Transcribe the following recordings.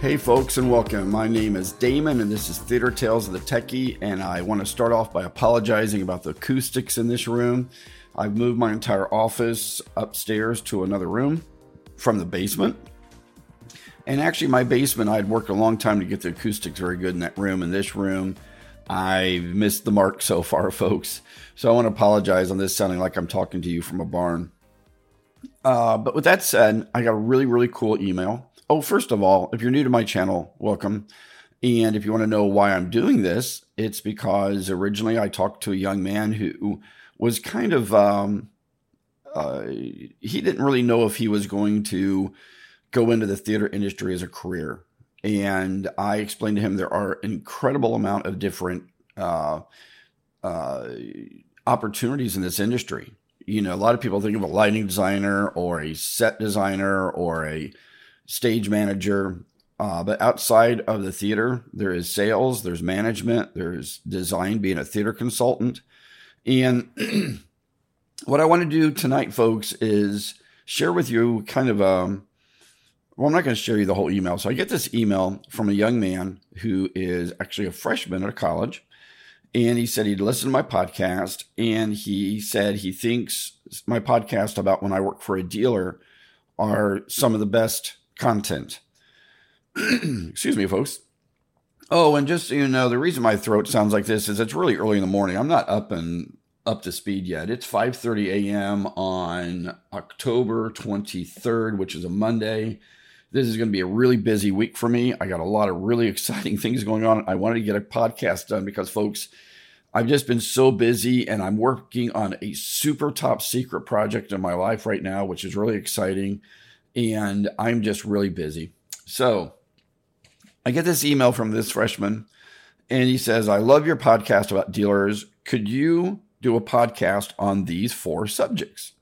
Hey, folks, and welcome. My name is Damon, and this is Theater Tales of the Techie. And I want to start off by apologizing about the acoustics in this room. I've moved my entire office upstairs to another room from the basement. And actually, my basement, I had worked a long time to get the acoustics very good in that room. In this room, I've missed the mark so far, folks. So I want to apologize on this sounding like I'm talking to you from a barn. Uh, but with that said, I got a really, really cool email Oh, first of all, if you're new to my channel, welcome. And if you want to know why I'm doing this, it's because originally I talked to a young man who was kind of, um, uh, he didn't really know if he was going to go into the theater industry as a career. And I explained to him there are incredible amount of different uh, uh, opportunities in this industry. You know, a lot of people think of a lighting designer or a set designer or a stage manager. Uh, but outside of the theater, there is sales, there's management, there's design, being a theater consultant. And what I want to do tonight, folks, is share with you kind of a. Um, well, I'm not going to share you the whole email. So I get this email from a young man who is actually a freshman at a college. And he said he'd listened to my podcast and he said he thinks my podcast about when I work for a dealer are some of the best content. Excuse me, folks. Oh, and just so you know, the reason my throat sounds like this is it's really early in the morning. I'm not up and up to speed yet. It's 5:30 a.m. on October 23rd, which is a Monday. This is going to be a really busy week for me. I got a lot of really exciting things going on. I wanted to get a podcast done because folks, I've just been so busy and I'm working on a super top secret project in my life right now, which is really exciting and I'm just really busy. So I get this email from this freshman, and he says, I love your podcast about dealers. Could you do a podcast on these four subjects?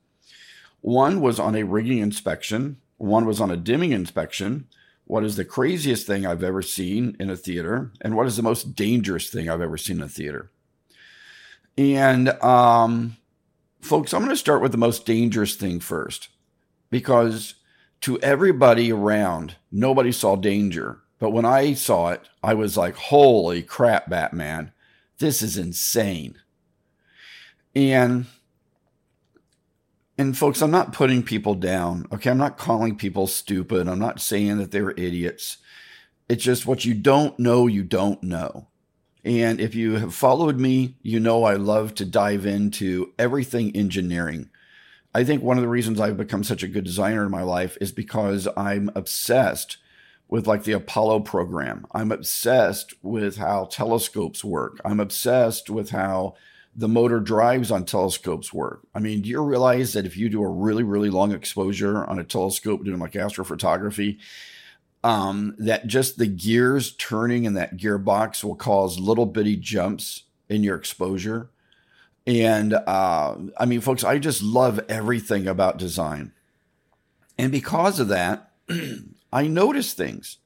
One was on a rigging inspection, one was on a dimming inspection. What is the craziest thing I've ever seen in a theater? And what is the most dangerous thing I've ever seen in a theater? And um, folks, I'm going to start with the most dangerous thing first because to everybody around, nobody saw danger. But when I saw it, I was like, holy crap, Batman, this is insane. And and folks, I'm not putting people down. Okay. I'm not calling people stupid. I'm not saying that they're idiots. It's just what you don't know, you don't know. And if you have followed me, you know I love to dive into everything engineering. I think one of the reasons I've become such a good designer in my life is because I'm obsessed with like the Apollo program. I'm obsessed with how telescopes work. I'm obsessed with how the motor drives on telescopes work. I mean, do you realize that if you do a really, really long exposure on a telescope doing like astrophotography, um, that just the gears turning in that gearbox will cause little bitty jumps in your exposure. And uh, I mean, folks, I just love everything about design. And because of that, I notice things.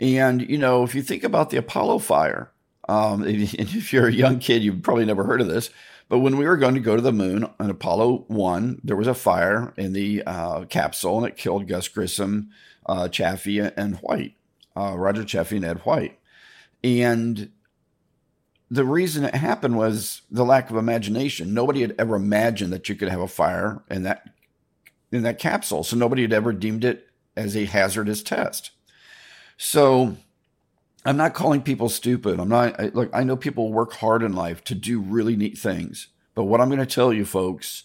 And, you know, if you think about the Apollo fire, um, if, you're a young kid, you've probably never heard of this. But when we were going to go to the moon on Apollo 1, there was a fire in the uh, capsule and it killed Gus Grissom, uh, Chaffee, and White, uh, Roger Chaffee and Ed White. And the reason it happened was the lack of imagination. Nobody had ever imagined that you could have a fire in that in that capsule, so nobody had ever deemed it as a hazardous test. So I'm not calling people stupid. I'm not I, look. I know people work hard in life to do really neat things, but what I'm going to tell you, folks,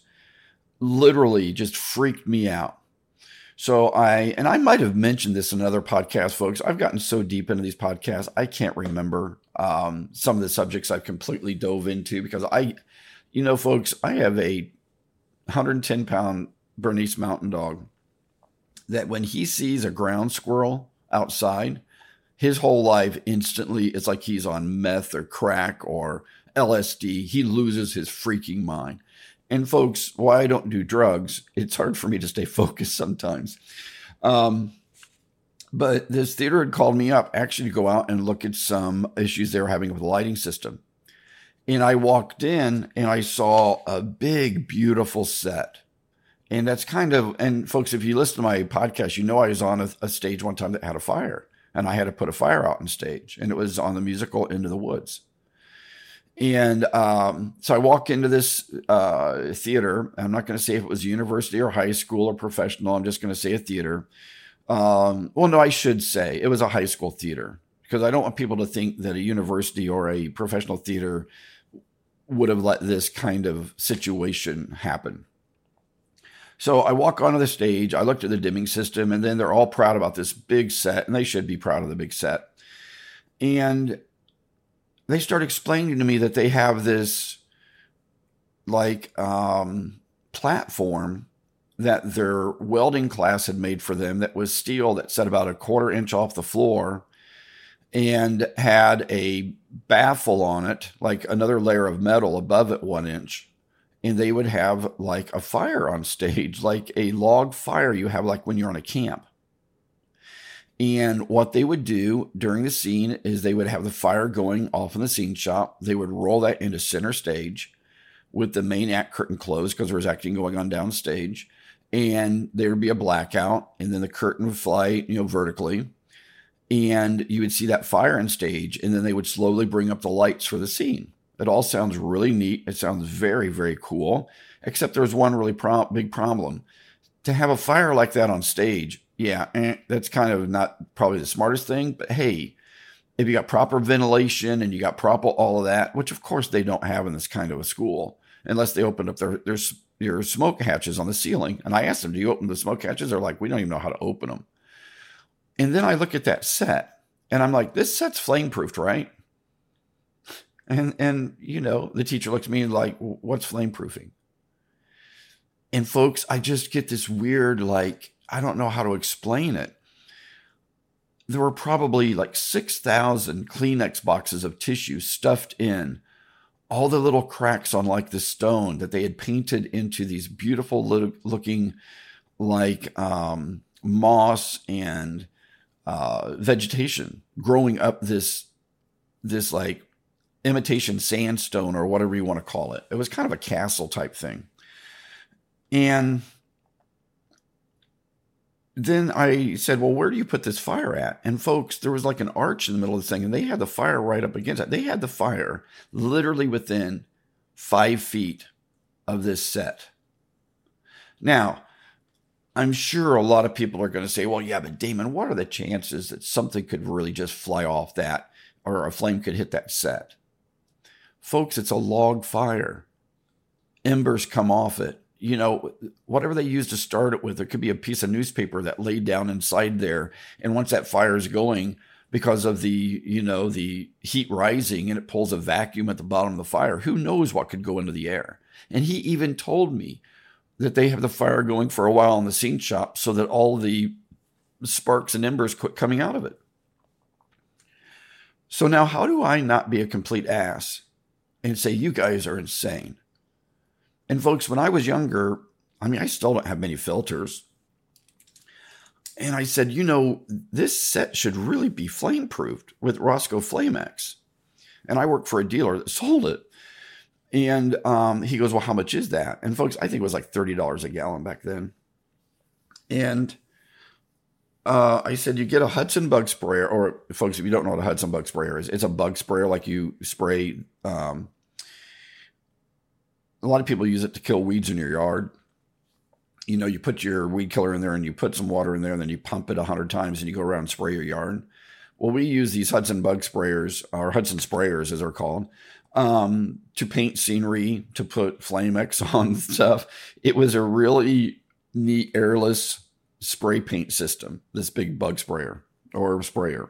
literally just freaked me out. So I, and I might have mentioned this in another podcast, folks. I've gotten so deep into these podcasts, I can't remember um, some of the subjects I've completely dove into because I, you know, folks, I have a 110 pound Bernese mountain dog that when he sees a ground squirrel outside, his whole life instantly it's like he's on meth or crack or LSD. He loses his freaking mind. And folks, why I don't do drugs, it's hard for me to stay focused sometimes. Um, but this theater had called me up actually to go out and look at some issues they were having with the lighting system. And I walked in and I saw a big, beautiful set. And that's kind of, and folks, if you listen to my podcast, you know I was on a, a stage one time that had a fire. and I had to put a fire out on stage, and it was on the musical Into the Woods. And um, so I walk into this uh, theater. I'm not going to say if it was university or high school or professional. I'm just going to say a theater. Um, well, no, I should say it was a high school theater because I don't want people to think that a university or a professional theater would have let this kind of situation happen. So I walk onto the stage, I looked at the dimming system, and then they're all proud about this big set, and they should be proud of the big set. And they start explaining to me that they have this like um, platform that their welding class had made for them that was steel that set about a quarter inch off the floor and had a baffle on it, like another layer of metal above it, one inch. And they would have like a fire on stage, like a log fire you have like when you're on a camp. And what they would do during the scene is they would have the fire going off in the scene shop. They would roll that into center stage with the main act curtain closed because there was acting going on downstage. And there would be a blackout, and then the curtain would fly, you know, vertically. And you would see that fire on stage, and then they would slowly bring up the lights for the scene. It all sounds really neat. It sounds very, very cool. Except there's one really pro- big problem. To have a fire like that on stage, yeah, eh, that's kind of not probably the smartest thing, but hey, if you got proper ventilation and you got proper all of that, which of course they don't have in this kind of a school, unless they opened up their their, your smoke hatches on the ceiling. And I asked them, "Do you open the smoke hatches?" They're like, "We don't even know how to open them." And then I look at that set, and I'm like, "This set's flame proofed, right?" And and you know, the teacher looks at me and like, "What's flame proofing?" And folks, I just get this weird like I don't know how to explain it. There were probably like 6,000 Kleenex boxes of tissue stuffed in all the little cracks on like the stone that they had painted into these beautiful looking like um, moss and uh, vegetation growing up this this like imitation sandstone or whatever you want to call it. It was kind of a castle type thing. And then I said, Well, where do you put this fire at? And folks, there was like an arch in the middle of the thing, and they had the fire right up against it. They had the fire literally within five feet of this set. Now, I'm sure a lot of people are going to say, Well, yeah, but Damon, what are the chances that something could really just fly off that or a flame could hit that set? Folks, it's a log fire. Embers come off it you know, whatever they use to start it with, there could be a piece of newspaper that laid down inside there. And once that fire is going, because of the, you know, the heat rising and it pulls a vacuum at the bottom of the fire, who knows what could go into the air? And he even told me that they have the fire going for a while in the scene shop so that all the sparks and embers quit coming out of it. So now, how do I not be a complete ass and say, you guys are insane? And folks, when I was younger, I mean, I still don't have many filters. And I said, you know, this set should really be flame proofed with Rosco Flamex. And I worked for a dealer that sold it. And um, he goes, well, how much is that? And folks, I think it was like $30 a gallon back then. And uh, I said, you get a Hudson bug sprayer, or folks, if you don't know what a Hudson bug sprayer is, it's a bug sprayer like you spray um, a lot of people use it to kill weeds in your yard. You know, you put your weed killer in there and you put some water in there and then you pump it a hundred times and you go around and spray your yard. Well, we use these Hudson bug sprayers or Hudson sprayers as they're called um, to paint scenery, to put Flamex on stuff. It was a really neat airless spray paint system, this big bug sprayer or sprayer.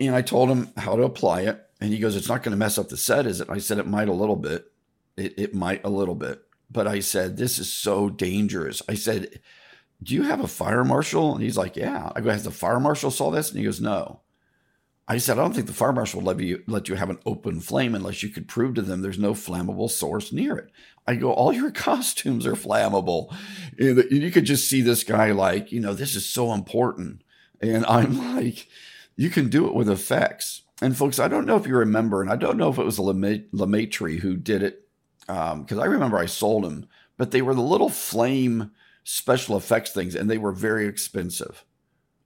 And I told him how to apply it. And he goes, It's not going to mess up the set, is it? I said, It might a little bit. It, it might a little bit. But I said, This is so dangerous. I said, Do you have a fire marshal? And he's like, Yeah. I go, Has the fire marshal saw this? And he goes, No. I said, I don't think the fire marshal will let you, let you have an open flame unless you could prove to them there's no flammable source near it. I go, all your costumes are flammable. And you could just see this guy like, you know, this is so important. And I'm like, you can do it with effects. And folks, I don't know if you remember, and I don't know if it was Lemaitre who did it, because um, I remember I sold them, but they were the little flame special effects things, and they were very expensive.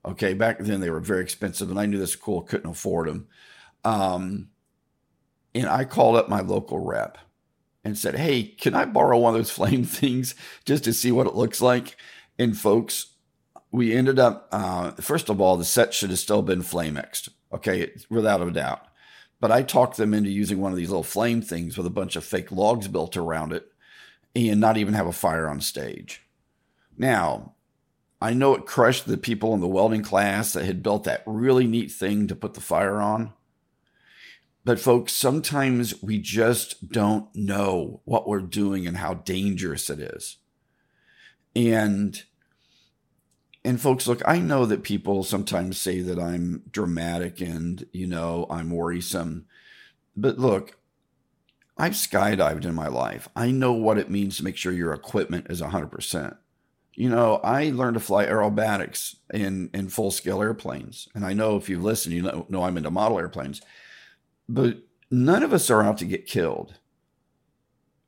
Okay, back then they were very expensive, and I knew this school couldn't afford them. Um, and I called up my local rep and said, Hey, can I borrow one of those flame things just to see what it looks like? And folks, we ended up, uh, first of all, the set should have still been Flamexed, okay, without a doubt. But I talked them into using one of these little flame things with a bunch of fake logs built around it and not even have a fire on stage. Now, I know it crushed the people in the welding class that had built that really neat thing to put the fire on. But folks, sometimes we just don't know what we're doing and how dangerous it is. And and folks, look, I know that people sometimes say that I'm dramatic and, you know, I'm worrisome. But look, I've skydived in my life. I know what it means to make sure your equipment is 100%. You know, I learned to fly aerobatics in, in full scale airplanes. And I know if you've listened you know, know I'm into model airplanes but none of us are out to get killed.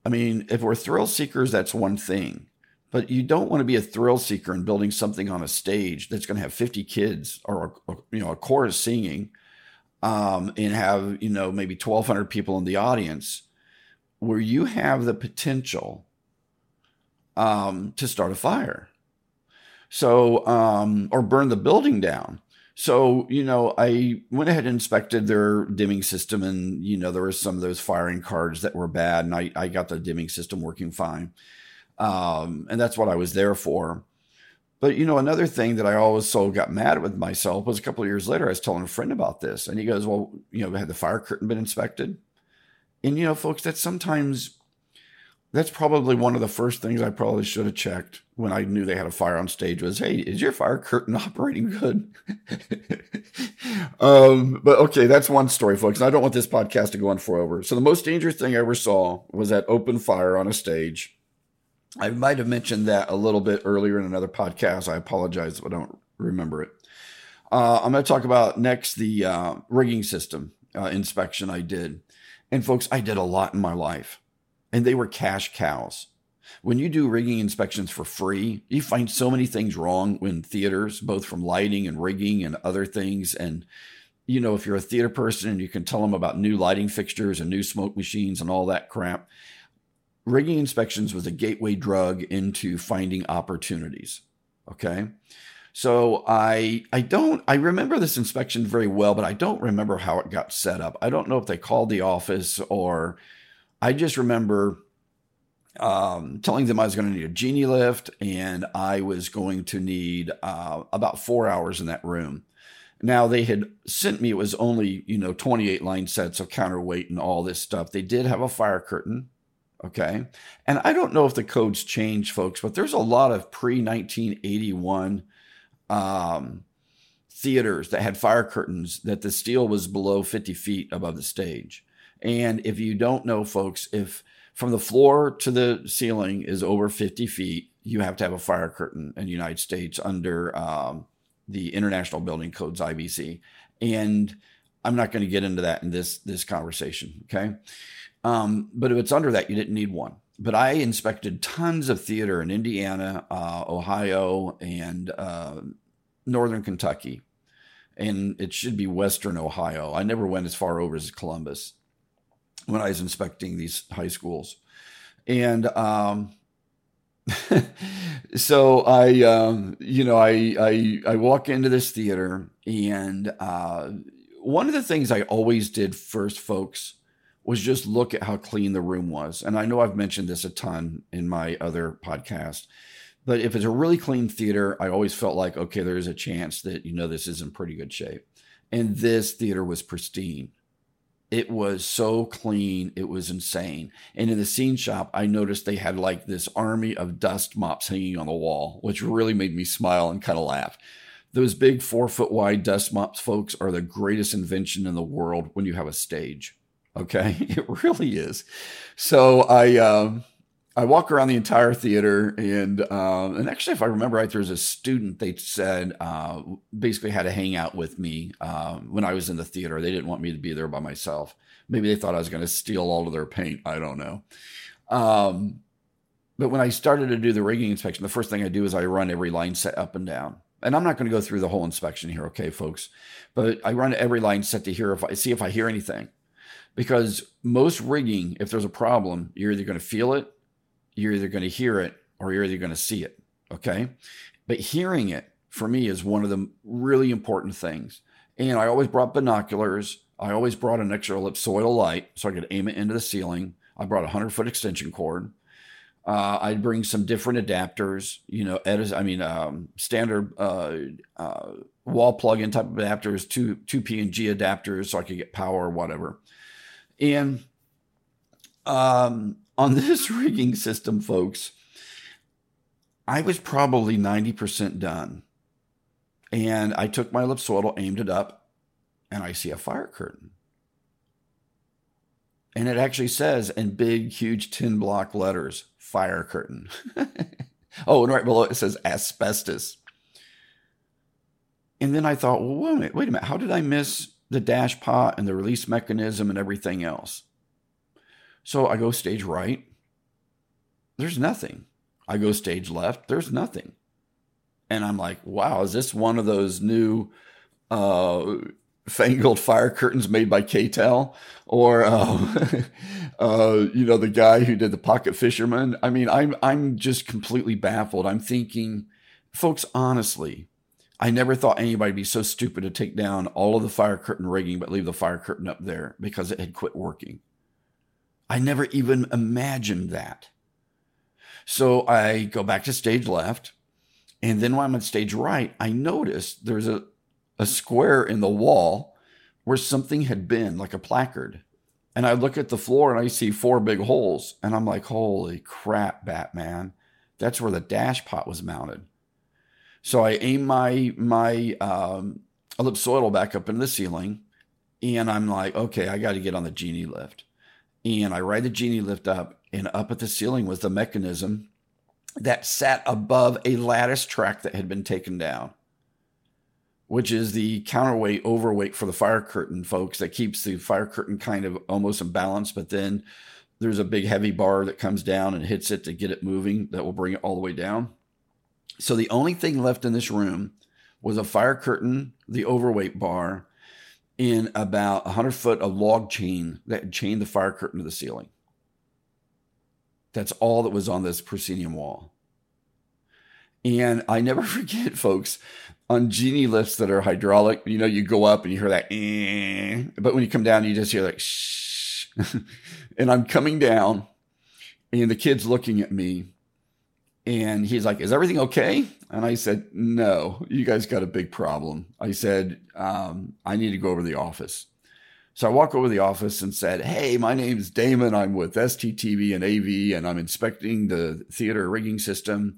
I mean, if we're thrill seekers, that's one thing. But you don't want to be a thrill seeker and building something on a stage that's going to have 50 kids or a, you know a chorus singing, um, and have you know maybe 1,200 people in the audience, where you have the potential um, to start a fire, so um, or burn the building down. So, you know, I went ahead and inspected their dimming system and, you know, there were some of those firing cards that were bad and I, I got the dimming system working fine. Um, and that's what I was there for. But, you know, another thing that I always so got mad with myself was a couple of years later, I was telling a friend about this and he goes, well, you know, had the fire curtain been inspected? And, you know, folks, that sometimes that's probably one of the first things I probably should have checked when I knew they had a fire on stage was, hey, is your fire curtain operating good? um, but okay, that's one story, folks. And I don't want this podcast to go on forever. So the most dangerous thing I ever saw was that open fire on a stage. I might have mentioned that a little bit earlier in another podcast. I apologize if I don't remember it. Uh, I'm going to talk about next the uh, rigging system uh, inspection I did. And folks, I did a lot in my life and they were cash cows. When you do rigging inspections for free, you find so many things wrong in theaters, both from lighting and rigging and other things. And, you know, if you're a theater person and you can tell them about new lighting fixtures and new smoke machines and all that crap, rigging inspections was a gateway drug into finding opportunities. Okay. So I I don't I remember this inspection very well, but I don't remember how it got set up. I don't know if they called the office or I just remember um, telling them I was going to need a genie lift and I was going to need uh, about four hours in that room. Now they had sent me, it was only, you know, 28 line sets of counterweight and all this stuff. They did have a fire curtain. Okay. And I don't know if the codes change, folks, but there's a lot of pre 1981 um, theaters that had fire curtains that the steel was below 50 feet above the stage. And if you don't know, folks, if from the floor to the ceiling is over 50 feet, you have to have a fire curtain in the United States under um, the International Building Codes IBC. And I'm not going to get into that in this this conversation. Okay. Um, but if it's under that, you didn't need one. But I inspected tons of theater in Indiana, uh, Ohio, and uh, Northern Kentucky. And it should be Western Ohio. I never went as far over as Columbus when I was inspecting these high schools. And um, so I, um, you know, I, I, I walk into this theater, and uh, one of the things I always did first, folks, was just look at how clean the room was. And I know I've mentioned this a ton in my other podcast, but if it's a really clean theater, I always felt like, okay, there's a chance that, you know, this is in pretty good shape. And this theater was pristine. It was so clean. It was insane. And in the scene shop, I noticed they had like this army of dust mops hanging on the wall, which really made me smile and kind of laugh. Those big four foot wide dust mops, folks, are the greatest invention in the world when you have a stage. Okay. It really is. So I, um, I walk around the entire theater, and uh, and actually, if I remember right, there was a student they said uh, basically had to hang out with me uh, when I was in the theater. They didn't want me to be there by myself. Maybe they thought I was going to steal all of their paint. I don't know. Um, but when I started to do the rigging inspection, the first thing I do is I run every line set up and down. and I'm not going to go through the whole inspection here, okay, folks, but I run every line set to hear if I see if I hear anything, because most rigging, if there's a problem, you're either going to feel it, you're either going to hear it, or you're either going to see it, okay. But hearing it for me is one of the really important things. And I always brought binoculars. I always brought an extra ellipsoidal light so I could aim it into the ceiling. I brought a 100 foot extension cord. Uh, I'd bring some different adapters, you know, edis, I mean, um, standard uh, uh, wall plug-in type of adapters, two two P and G adapters, so I could get power or whatever. And um, on this rigging system, folks, I was probably ninety percent done, and I took my ellipsoidal, aimed it up, and I see a fire curtain. And it actually says in big, huge 10 block letters, fire curtain. oh, and right below it says asbestos. And then I thought, well, wait a minute, wait a minute. How did I miss the dash pot and the release mechanism and everything else? So I go stage right. There's nothing. I go stage left. There's nothing. And I'm like, wow, is this one of those new uh, fangled fire curtains made by K-tel or uh, uh, you know the guy who did the pocket fisherman i mean i'm i'm just completely baffled i'm thinking folks honestly i never thought anybody would be so stupid to take down all of the fire curtain rigging but leave the fire curtain up there because it had quit working i never even imagined that so i go back to stage left and then when i'm on stage right i notice there's a a square in the wall where something had been, like a placard. And I look at the floor and I see four big holes. And I'm like, holy crap, Batman. That's where the dash pot was mounted. So I aim my my um, ellipsoidal back up into the ceiling, and I'm like, okay, I got to get on the genie lift. And I ride the genie lift up, and up at the ceiling was the mechanism that sat above a lattice track that had been taken down which is the counterweight overweight for the fire curtain folks that keeps the fire curtain kind of almost in balance but then there's a big heavy bar that comes down and hits it to get it moving that will bring it all the way down so the only thing left in this room was a fire curtain the overweight bar and about 100 foot of log chain that chained the fire curtain to the ceiling. That's all that was on this proscenium wall. And I never forget, folks, on genie lifts that are hydraulic, you know, you go up and you hear that, eh, but when you come down, you just hear like, shh. and I'm coming down, and the kid's looking at me, and he's like, Is everything okay? And I said, No, you guys got a big problem. I said, um, I need to go over to the office. So I walk over to the office and said, Hey, my name's Damon. I'm with STTV and AV, and I'm inspecting the theater rigging system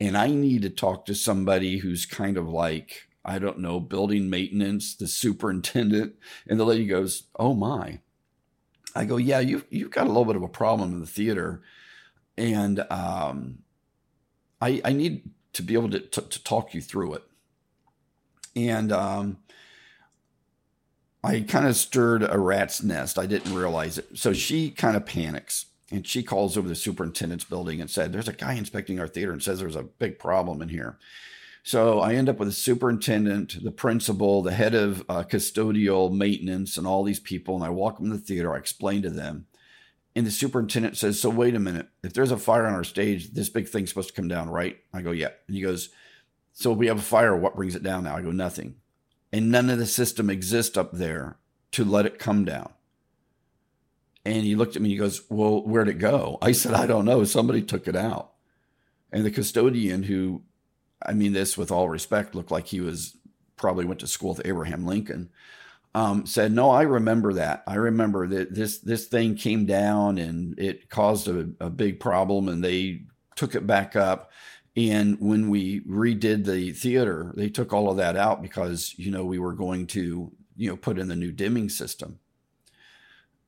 and I need to talk to somebody who's kind of like, I don't know, building maintenance, the superintendent. And the lady goes, Oh my. I go, Yeah, you've, you've got a little bit of a problem in the theater. And um, I, I need to be able to, to, to talk you through it. And um, I kind of stirred a rat's nest. I didn't realize it. So she kind of panics and she calls over the superintendent's building and said, There's a guy inspecting our theater and says there's a big problem in here. So I end up with the superintendent, the principal, the head of uh, custodial maintenance, and all these people. And I walk them to the theater. I explain to them. And the superintendent says, So wait a minute. If there's a fire on our stage, this big thing's supposed to come down, right? I go, Yeah. And he goes, So we have a fire. What brings it down now? I go, Nothing. And none of the system exists up there to let it come down. And he looked at me, he goes, Well, where'd it go? I said, I don't know. Somebody took it out. And the custodian, who, I mean this with all respect, looked like he was probably went to school with Abraham Lincoln, um, said, No, I remember that. I remember that this this thing came down and it caused a, a big problem and they took it back up. And when we redid the theater, they took all of that out because, you know, we were going to, you know, put in the new dimming system.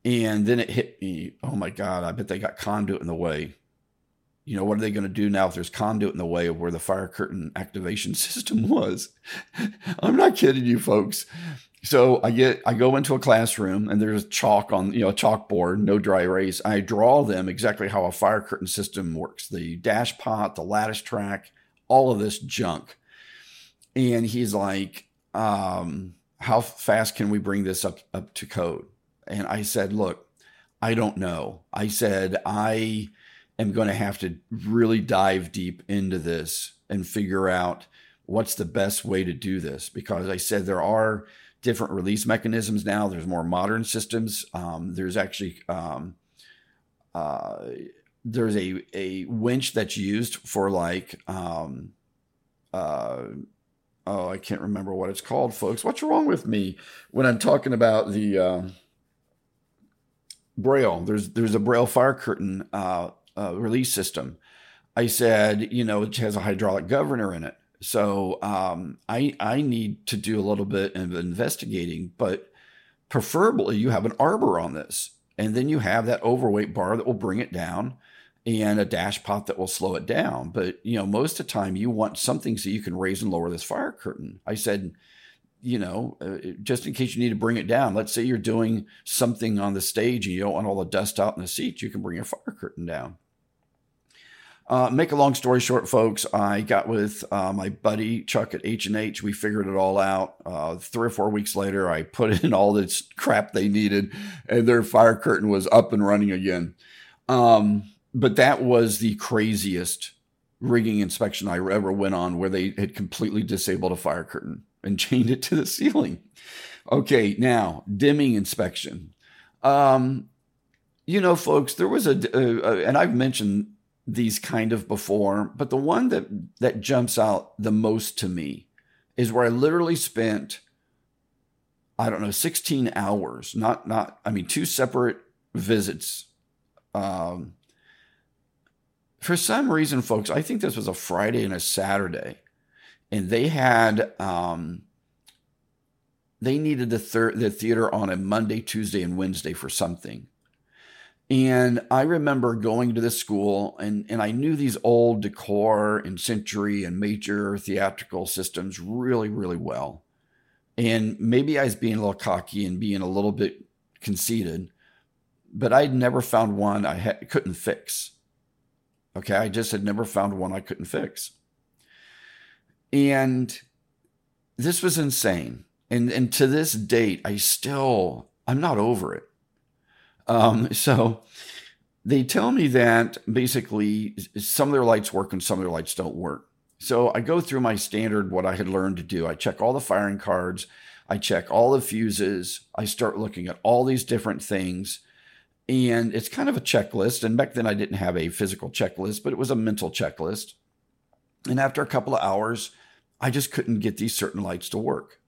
And then it hit me. Oh my God, I bet they got conduit in the way. You know, what are they going to do now if there's conduit in the way of where the fire curtain activation system was? I'm not kidding you, folks. So I get, I go into a classroom and there's chalk on, you know, a chalkboard, no dry erase. I draw them exactly how a fire curtain system works the dash pot, the lattice track, all of this junk. and he's like, um, "How fast can we bring this up up to code?" And I said, "Look, I don't know." I said, "I am going to have to really dive deep into this and figure out what's the best way to do this because I said there are different release mechanisms now. There's more modern systems. Um, there's actually um, uh, there's a a winch that's used for like um, uh, oh I can't remember what it's called, folks. What's wrong with me when I'm talking about the uh, Braille? There's there's a Braille fire curtain uh, uh, release system. I said, you know, it has a hydraulic governor in it. So um, I I need to do a little bit of investigating, but preferably you have an arbor on this, and then you have that overweight bar that will bring it down, and a dash pot that will slow it down. But you know, most of the time you want something so you can raise and lower this fire curtain. I said, you know, uh, just in case you need to bring it down. Let's say you're doing something on the stage and you don't want all the dust out in the seats, you can bring your fire curtain down. Uh, make a long story short, folks, I got with uh, my buddy Chuck at H and H. We figured it all out. Uh, three or four weeks later, I put in all this crap they needed, and their fire curtain was up and running again. Um, but that was the craziest rigging inspection I ever went on, where they had completely disabled a fire curtain and chained it to the ceiling. Okay, now dimming inspection. Um, you know, folks, there was a, a, a and I've mentioned these kind of before, but the one that that jumps out the most to me is where I literally spent I don't know 16 hours, not not I mean two separate visits. Um, for some reason, folks, I think this was a Friday and a Saturday, and they had um, they needed the third the theater on a Monday, Tuesday, and Wednesday for something. And I remember going to this school and, and I knew these old decor and century and major theatrical systems really, really well. And maybe I was being a little cocky and being a little bit conceited, but I'd never found one I had, couldn't fix. Okay. I just had never found one I couldn't fix. And this was insane. And, and to this date, I still, I'm not over it. Um, so they tell me that basically some of their lights work and some of their lights don't work. So I go through my standard, what I had learned to do. I check all the firing cards, I check all the fuses, I start looking at all these different things. And it's kind of a checklist. And back then I didn't have a physical checklist, but it was a mental checklist. And after a couple of hours, I just couldn't get these certain lights to work.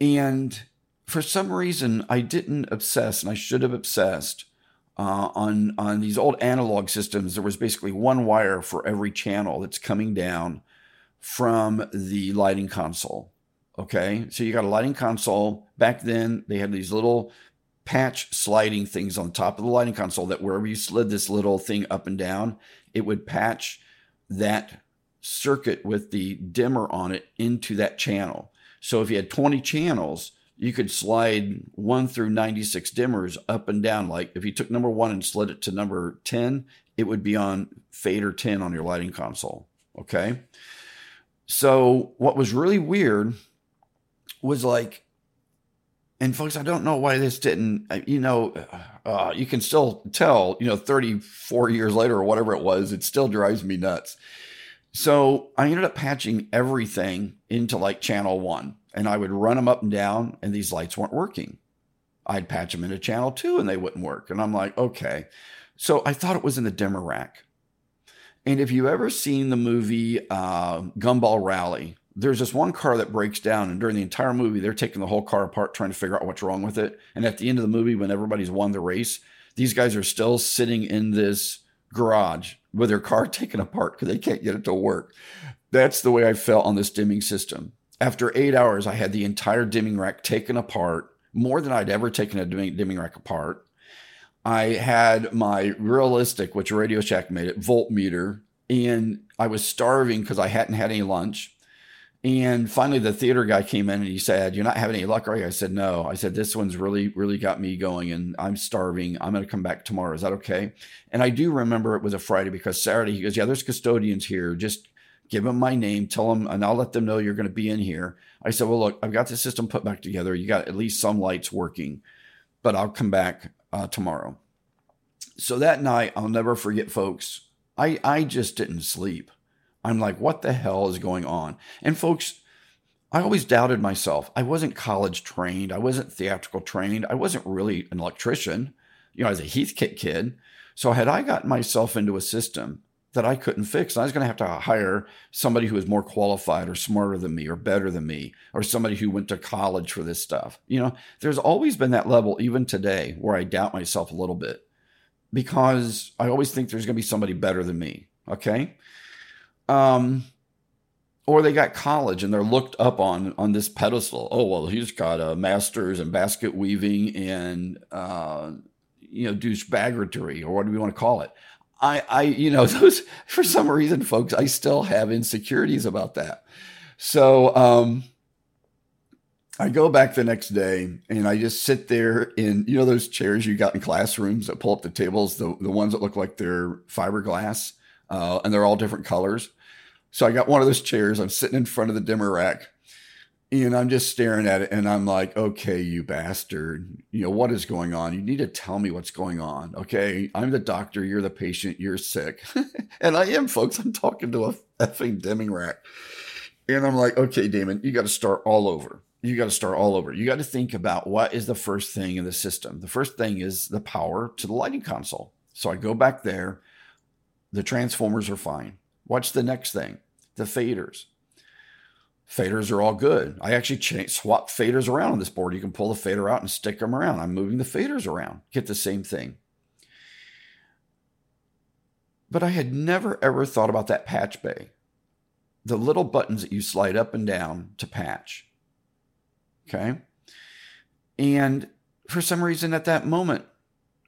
And for some reason, I didn't obsess, and I should have obsessed uh, on on these old analog systems. There was basically one wire for every channel that's coming down from the lighting console. Okay, so you got a lighting console. Back then, they had these little patch sliding things on top of the lighting console that wherever you slid this little thing up and down, it would patch that circuit with the dimmer on it into that channel. So if you had 20 channels, you could slide one through 96 dimmers up and down. Like if you took number one and slid it to number 10, it would be on fader 10 on your lighting console. Okay. So what was really weird was like, and folks, I don't know why this didn't, uh, you know, uh, you can still tell, you know, 34 years later or whatever it was, it still drives me nuts. So I ended up patching everything into like channel one and I would run them up and down, and these lights weren't working. I'd patch them into channel two, and they wouldn't work. And I'm like, okay. So I thought it was in the dimmer rack. And if you've ever seen the movie uh, Gumball Rally, there's this one car that breaks down, and during the entire movie, they're taking the whole car apart trying to figure out what's wrong with it. And at the end of the movie, when everybody's won the race, these guys are still sitting in this garage with their car taken apart because they can't get it to work. That's the way I felt on this dimming system. After eight hours, I had the entire dimming rack taken apart, more than I'd ever taken a dimming rack apart. I had my realistic, which Radio Shack made it, voltmeter, and I was starving because I hadn't had any lunch. And finally, the theater guy came in and he said, You're not having any luck, are you? I said, No. I said, This one's really, really got me going and I'm starving. I'm going to come back tomorrow. Is that okay? And I do remember it was a Friday because Saturday he goes, Yeah, there's custodians here. Just give them my name, tell them, and I'll let them know you're going to be in here. I said, well, look, I've got the system put back together. You got at least some lights working, but I'll come back uh, tomorrow. So that night, I'll never forget, folks. I, I just didn't sleep. I'm like, what the hell is going on? And folks, I always doubted myself. I wasn't college trained. I wasn't theatrical trained. I wasn't really an electrician. You know, I was a Heathkit kid. So had I gotten myself into a system that I couldn't fix, And I was going to have to hire somebody who was more qualified or smarter than me or better than me or somebody who went to college for this stuff. You know, there's always been that level, even today, where I doubt myself a little bit because I always think there's going to be somebody better than me. Okay. Um, or they got college and they're looked up on on this pedestal. Oh well, he's got a master's in basket weaving and uh, you know douchebaggery or what do we want to call it? I I you know those for some reason, folks, I still have insecurities about that. So um, I go back the next day and I just sit there in you know those chairs you got in classrooms that pull up the tables, the the ones that look like they're fiberglass uh, and they're all different colors. So I got one of those chairs. I'm sitting in front of the dimmer rack and I'm just staring at it and I'm like, okay, you bastard. You know, what is going on? You need to tell me what's going on. Okay. I'm the doctor. You're the patient. You're sick. and I am, folks. I'm talking to a effing dimming rack. And I'm like, okay, Damon, you got to start all over. You got to start all over. You got to think about what is the first thing in the system. The first thing is the power to the lighting console. So I go back there. The transformers are fine. What's the next thing? the faders. Faders are all good. I actually change, swap faders around on this board. You can pull the fader out and stick them around. I'm moving the faders around, get the same thing. But I had never ever thought about that patch bay. The little buttons that you slide up and down to patch. Okay. And for some reason at that moment,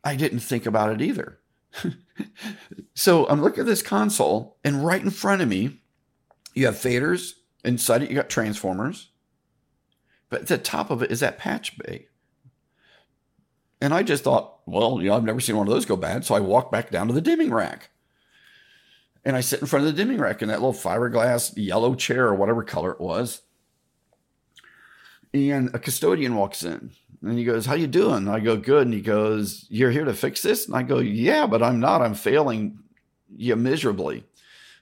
I didn't think about it either. so I'm looking at this console, and right in front of me you have faders inside it. You got transformers, but at the top of it is that patch bay. And I just thought, well, you know, I've never seen one of those go bad. So I walked back down to the dimming rack. And I sit in front of the dimming rack in that little fiberglass yellow chair or whatever color it was. And a custodian walks in and he goes, How you doing? I go, Good. And he goes, You're here to fix this? And I go, Yeah, but I'm not. I'm failing you miserably.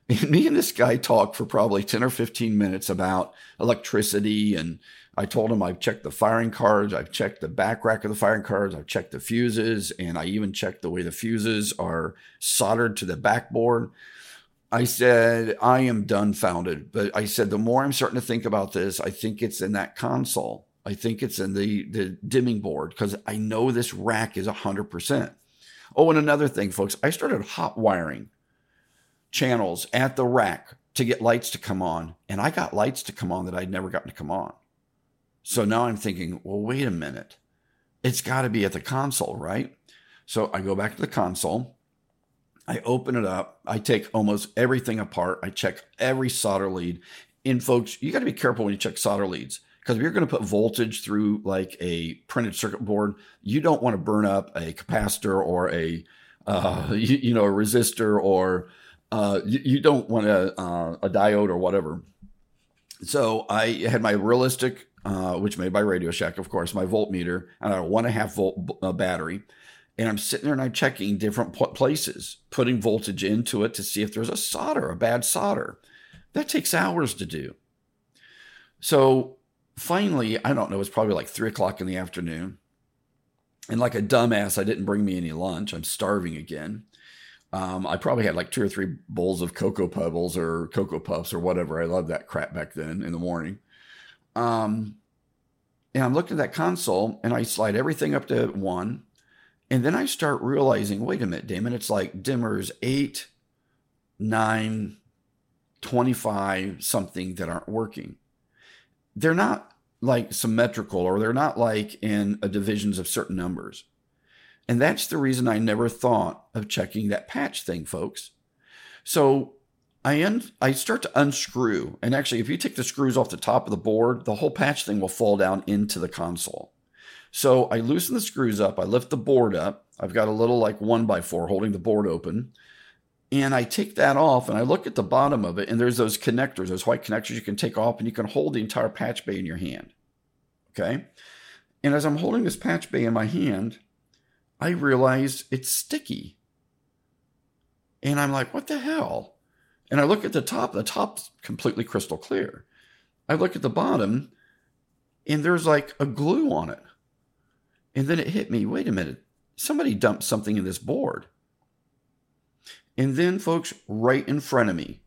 Me and this guy talked for probably 10 or 15 minutes about electricity. And I told him I've checked the firing cards, I've checked the back rack of the firing cards, I've checked the fuses, and I even checked the way the fuses are soldered to the backboard. I said, I am dumbfounded. But I said, the more I'm starting to think about this, I think it's in that console. I think it's in the, the dimming board because I know this rack is 100%. Oh, and another thing, folks, I started hot wiring channels at the rack to get lights to come on. And I got lights to come on that I'd never gotten to come on. So now I'm thinking, well, wait a minute. It's got to be at the console, right? So I go back to the console. I open it up. I take almost everything apart. I check every solder lead. And folks, you got to be careful when you check solder leads because if you're going to put voltage through like a printed circuit board, you don't want to burn up a capacitor or a uh, you, you know a resistor or uh, you, you, don't want a, uh, a diode or whatever. So I had my realistic, uh, which made by Radio Shack, of course, my voltmeter, and a one and a half volt uh, battery. And I'm sitting there and I'm checking different places, putting voltage into it to see if there's a solder, a bad solder. That takes hours to do. So finally, I don't know, it's probably like three o'clock in the afternoon. And like a dumbass, I didn't bring me any lunch. I'm starving again. Um, I probably had like two or three bowls of cocoa pebbles or cocoa puffs or whatever. I loved that crap back then in the morning. Um, and I'm looking at that console and I slide everything up to one. And then I start realizing, wait a minute, Damon, it's like dimmers eight, nine, 25, something that aren't working. They're not like symmetrical or they're not like in a divisions of certain numbers. And that's the reason I never thought of checking that patch thing, folks. So I un- I start to unscrew, and actually, if you take the screws off the top of the board, the whole patch thing will fall down into the console. So I loosen the screws up, I lift the board up. I've got a little like one by four holding the board open. And I take that off and I look at the bottom of it, and there's those connectors, those white connectors you can take off, and you can hold the entire patch bay in your hand. Okay. And as I'm holding this patch bay in my hand, I realize it's sticky. And I'm like, what the hell? And I look at the top, the top's completely crystal clear. I look at the bottom, and there's like a glue on it. And then it hit me wait a minute, somebody dumped something in this board. And then, folks, right in front of me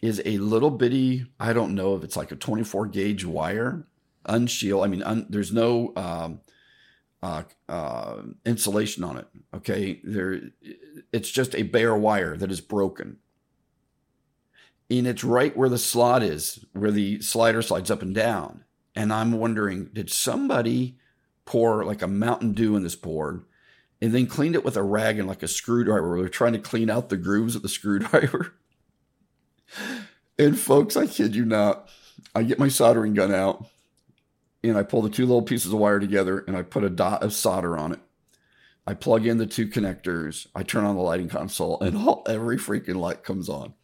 is a little bitty, I don't know if it's like a 24 gauge wire, unshield. I mean, un, there's no um, uh, uh, insulation on it. Okay. There, it's just a bare wire that is broken. And it's right where the slot is, where the slider slides up and down. And I'm wondering, did somebody pour like a Mountain Dew in this board and then cleaned it with a rag and like a screwdriver. They're trying to clean out the grooves of the screwdriver. and folks, I kid you not, I get my soldering gun out and I pull the two little pieces of wire together and I put a dot of solder on it. I plug in the two connectors. I turn on the lighting console and all, every freaking light comes on.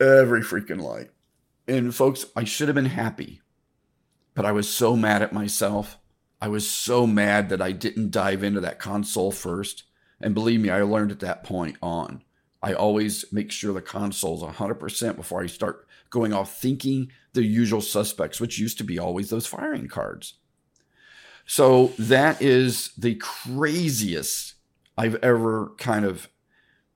Every freaking light. And folks, I should have been happy, but I was so mad at myself I was so mad that I didn't dive into that console first. And believe me, I learned at that point on. I always make sure the console's 100% before I start going off thinking the usual suspects, which used to be always those firing cards. So that is the craziest I've ever kind of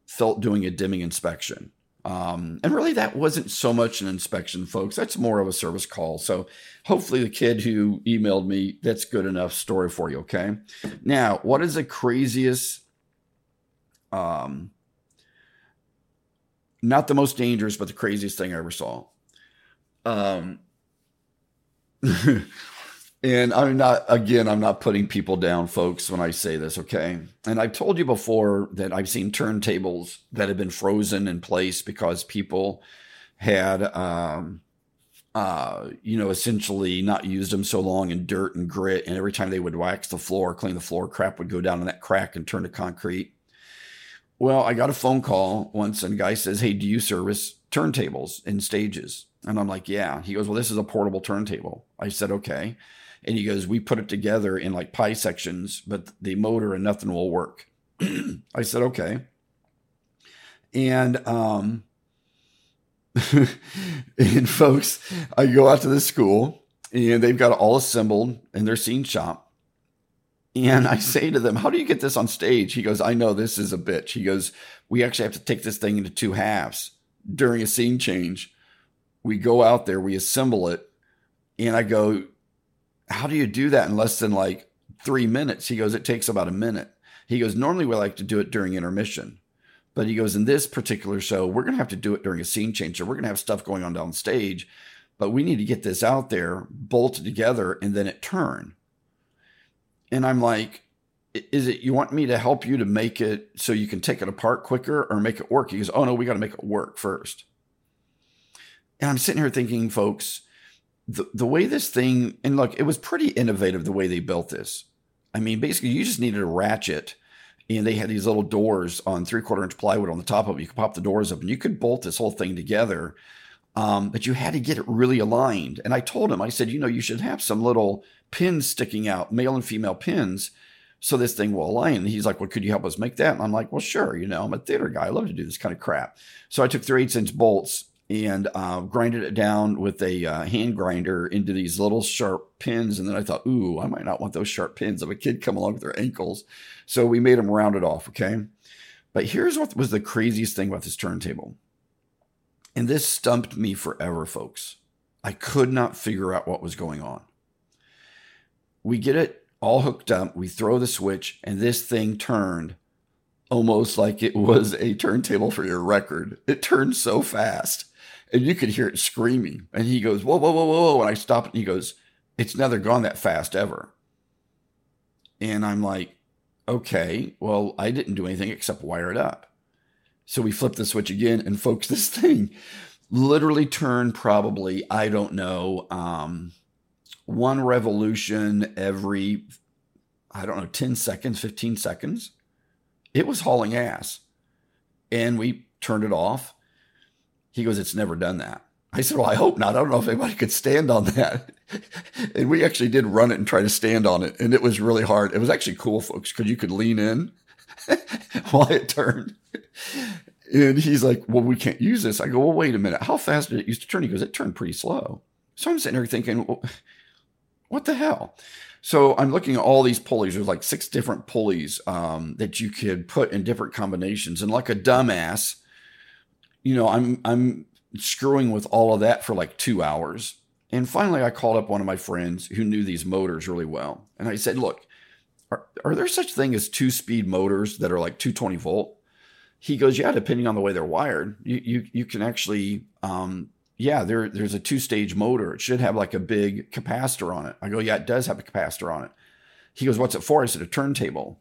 felt doing a dimming inspection. Um, and really, that wasn't so much an inspection, folks. That's more of a service call. So hopefully, the kid who emailed me, that's good enough story for you. Okay. Now, what is the craziest? Um, not the most dangerous, but the craziest thing I ever saw. Um, And I'm not, again, I'm not putting people down, folks, when I say this, okay? And I've told you before that I've seen turntables that have been frozen in place because people had, um, uh, you know, essentially not used them so long in dirt and grit. And every time they would wax the floor, clean the floor, crap would go down in that crack and turn to concrete. Well, I got a phone call once and a guy says, Hey, do you service turntables in stages? And I'm like, Yeah. He goes, Well, this is a portable turntable. I said, Okay. And he goes, We put it together in like pie sections, but the motor and nothing will work. I said, Okay. And, um, and folks, I go out to the school and they've got it all assembled in their scene shop. And I say to them, How do you get this on stage? He goes, I know this is a bitch. He goes, We actually have to take this thing into two halves during a scene change. We go out there, we assemble it. And I go, how do you do that in less than like three minutes? He goes, it takes about a minute. He goes, normally we like to do it during intermission. But he goes, in this particular show, we're going to have to do it during a scene change. So we're going to have stuff going on down stage, but we need to get this out there, bolted together, and then it turn. And I'm like, is it you want me to help you to make it so you can take it apart quicker or make it work? He goes, oh no, we got to make it work first. And I'm sitting here thinking, folks, the, the way this thing and look it was pretty innovative the way they built this i mean basically you just needed a ratchet and they had these little doors on three quarter inch plywood on the top of it you could pop the doors up and you could bolt this whole thing together um, but you had to get it really aligned and i told him i said you know you should have some little pins sticking out male and female pins so this thing will align. And he's like, Well, could you help us make that? And I'm like, Well, sure. You know, I'm a theater guy. I love to do this kind of crap. So I took three eighths inch bolts and uh, grinded it down with a uh, hand grinder into these little sharp pins. And then I thought, ooh, I might not want those sharp pins if a kid come along with their ankles. So we made them rounded off. Okay. But here's what was the craziest thing about this turntable. And this stumped me forever, folks. I could not figure out what was going on. We get it all hooked up. We throw the switch, and this thing turned almost like it was a turntable for your record. It turned so fast and you could hear it screaming. And he goes, whoa, whoa, whoa, whoa. And I stop and he goes, it's never gone that fast ever. And I'm like, okay, well, I didn't do anything except wire it up. So we flip the switch again, and folks, this thing literally turned probably, I don't know, um, one revolution every, I don't know, 10 seconds, 15 seconds. It was hauling ass. and we turned it off. He goes, It's never done that. I said, Well, I hope not. I don't know if anybody could stand on that. and we actually did run it and try to stand on it. And it was really hard. It was actually cool, folks, because you could lean in while it turned. And he's like, Well, we can't use this. I go, Well, wait a minute. How fast did it used to turn? He goes, It turned pretty slow. So I'm sitting there thinking, well, What the hell? So I'm looking at all these pulleys. There's like six different pulleys um, that you could put in different combinations. And like a dumbass, you know, I'm I'm screwing with all of that for like two hours. And finally, I called up one of my friends who knew these motors really well, and I said, "Look, are, are there such thing as two speed motors that are like 220 volt?" He goes, "Yeah, depending on the way they're wired, you you you can actually." Um, yeah, there, there's a two stage motor. It should have like a big capacitor on it. I go, yeah, it does have a capacitor on it. He goes, what's it for? I said, a turntable.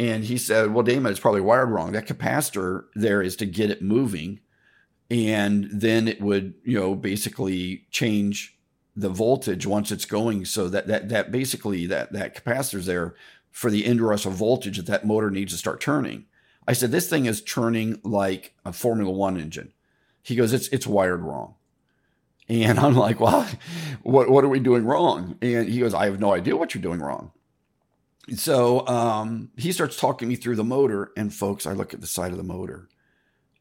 And he said, well, Damon, it's probably wired wrong. That capacitor there is to get it moving. And then it would, you know, basically change the voltage once it's going. So that, that, that basically that, that capacitor's there for the of voltage that that motor needs to start turning. I said, this thing is turning like a Formula One engine. He goes, it's, it's wired wrong. And I'm like, well, what, what are we doing wrong? And he goes, I have no idea what you're doing wrong. So um, he starts talking me through the motor. And folks, I look at the side of the motor,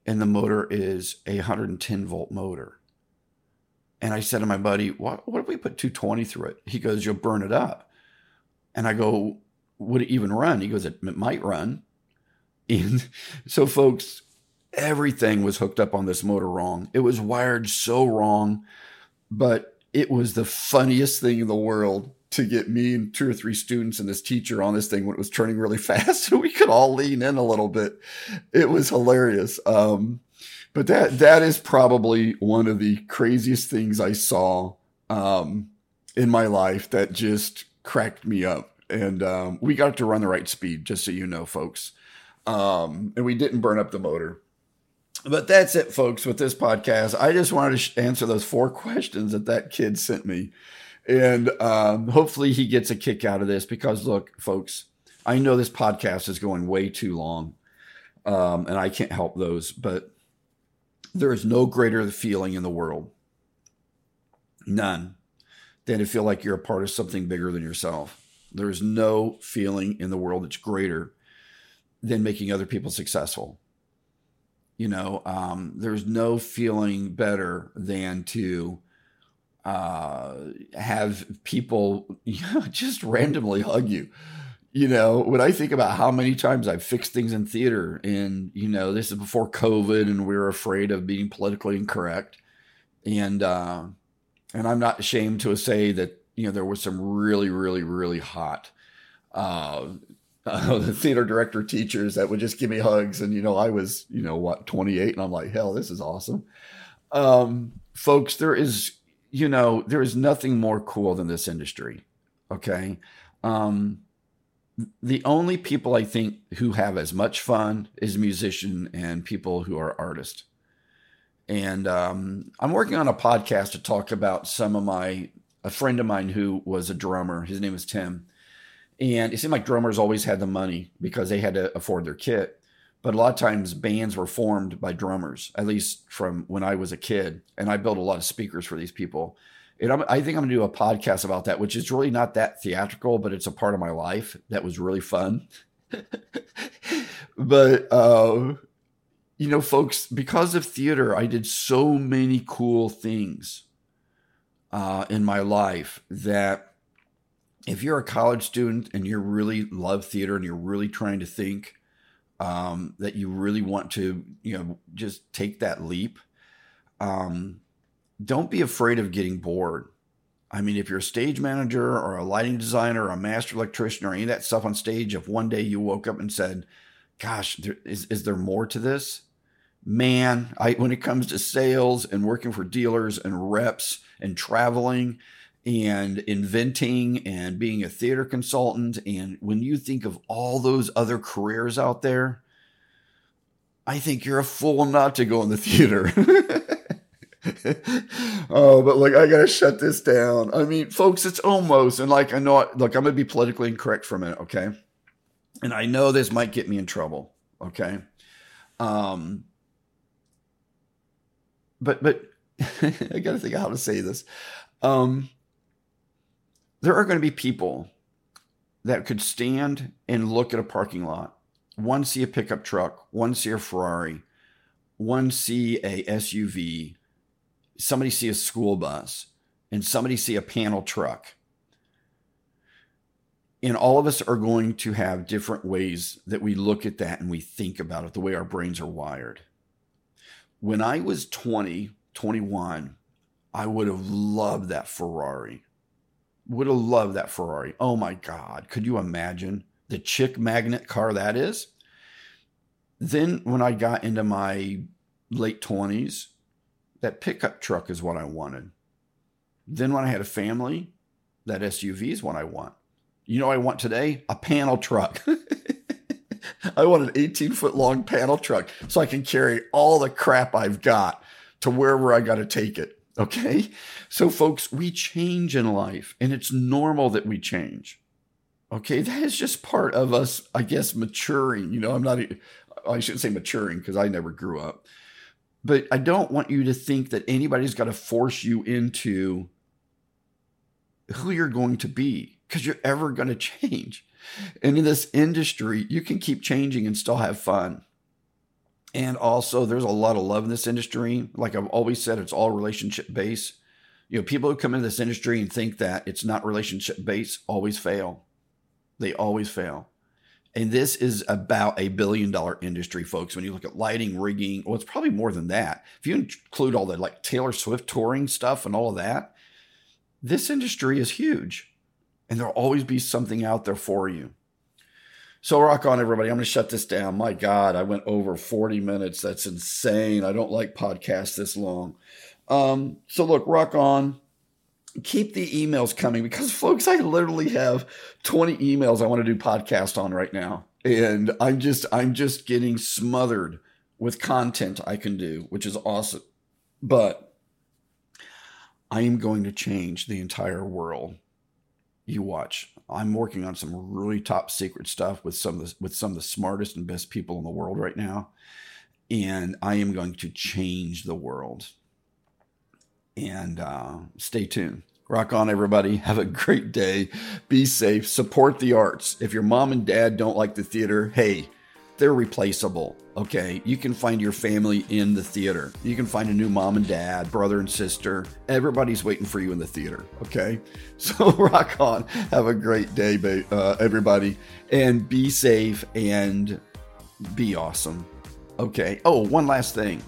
and the motor is a 110 volt motor. And I said to my buddy, what, what if we put 220 through it? He goes, You'll burn it up. And I go, Would it even run? He goes, It, it might run. And so, folks, everything was hooked up on this motor wrong. It was wired so wrong, but it was the funniest thing in the world to get me and two or three students and this teacher on this thing when it was turning really fast so we could all lean in a little bit. It was hilarious. Um, but that that is probably one of the craziest things I saw um, in my life that just cracked me up. And um, we got to run the right speed, just so you know, folks. Um, and we didn't burn up the motor. But that's it, folks, with this podcast. I just wanted to answer those four questions that that kid sent me. And um, hopefully he gets a kick out of this because, look, folks, I know this podcast is going way too long um, and I can't help those, but there is no greater feeling in the world, none, than to feel like you're a part of something bigger than yourself. There is no feeling in the world that's greater than making other people successful you know, um, there's no feeling better than to uh, have people you know, just randomly hug you. You know, when I think about how many times I've fixed things in theater, and you know, this is before COVID, and we were afraid of being politically incorrect, and uh, and I'm not ashamed to say that you know there was some really, really, really hot uh, uh, the theater director teachers that would just give me hugs. And, you know, I was, you know, what, 28, and I'm like, hell, this is awesome. Um, folks, there is, you know, there is nothing more cool than this industry. Okay. Um, the only people I think who have as much fun is musician and people who are artists. And um, I'm working on a podcast to talk about some of my, a friend of mine who was a drummer. His name is Tim and it seemed like drummers always had the money because they had to afford their kit. But a lot of times bands were formed by drummers, at least from when I was a kid. And I built a lot of speakers for these people. And I'm, i think I'm going to do a podcast about that, which is really not that theatrical, but it's a part of my life that was really fun. but, uh, you know, folks, because of theater, I did so many cool things uh, in my life that if you're a college student and you really love theater and you're really trying to think um, that you really want to, you know, just take that leap, um, don't be afraid of getting bored. I mean, if you're a stage manager or a lighting designer or a master electrician or any of that stuff on stage, if one day you woke up and said, "Gosh, there, is is there more to this?" Man, I when it comes to sales and working for dealers and reps and traveling and inventing and being a theater consultant. And when you think of all those other careers out there, I think you're a fool not to go in the theater. oh, but like, I got to shut this down. I mean, folks, it's almost, and like, I know, look, I'm to be politically incorrect for a minute, okay? And I know this might get me in trouble, okay? Um, but but I got to think how to say this. Um, there are going to be people that could stand and look at a parking lot, one see a pickup truck, one see a Ferrari, one see a SUV, somebody see a school bus, and somebody see a panel truck. And all of us are going to have different ways that we look at that and we think about it, the way our brains are wired. When I was 20, 21, I would have loved that Ferrari. Would have loved that Ferrari. Oh my God. Could you imagine the chick magnet car that is? Then, when I got into my late 20s, that pickup truck is what I wanted. Then, when I had a family, that SUV is what I want. You know, I want today a panel truck. I want an 18 foot long panel truck so I can carry all the crap I've got to wherever I got to take it. Okay. So, folks, we change in life and it's normal that we change. Okay. That is just part of us, I guess, maturing. You know, I'm not, I shouldn't say maturing because I never grew up. But I don't want you to think that anybody's got to force you into who you're going to be because you're ever going to change. And in this industry, you can keep changing and still have fun. And also, there's a lot of love in this industry. Like I've always said, it's all relationship based. You know, people who come into this industry and think that it's not relationship based always fail. They always fail. And this is about a billion dollar industry, folks. When you look at lighting, rigging, well, it's probably more than that. If you include all the like Taylor Swift touring stuff and all of that, this industry is huge. And there'll always be something out there for you. So rock on, everybody. I'm going to shut this down. My God, I went over 40 minutes. That's insane. I don't like podcasts this long. Um, so look, rock on. Keep the emails coming because, folks, I literally have 20 emails I want to do podcast on right now, and I'm just I'm just getting smothered with content I can do, which is awesome. But I am going to change the entire world. You watch. I'm working on some really top secret stuff with some of the, with some of the smartest and best people in the world right now, and I am going to change the world. And uh, stay tuned. Rock on, everybody. Have a great day. Be safe. Support the arts. If your mom and dad don't like the theater, hey, they're replaceable. Okay. You can find your family in the theater. You can find a new mom and dad, brother and sister. Everybody's waiting for you in the theater. Okay. So rock on. Have a great day, uh, everybody. And be safe and be awesome. Okay. Oh, one last thing.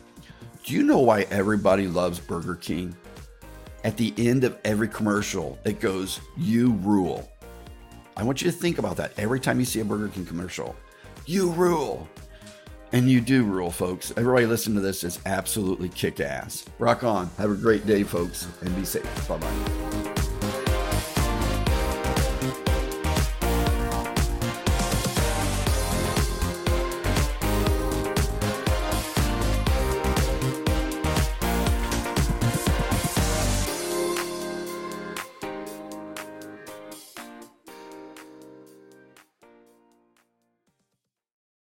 Do you know why everybody loves Burger King? At the end of every commercial, it goes, You rule. I want you to think about that every time you see a Burger King commercial. You rule. And you do rule, folks. Everybody listen to this is absolutely kick ass. Rock on. Have a great day, folks, and be safe. Bye bye.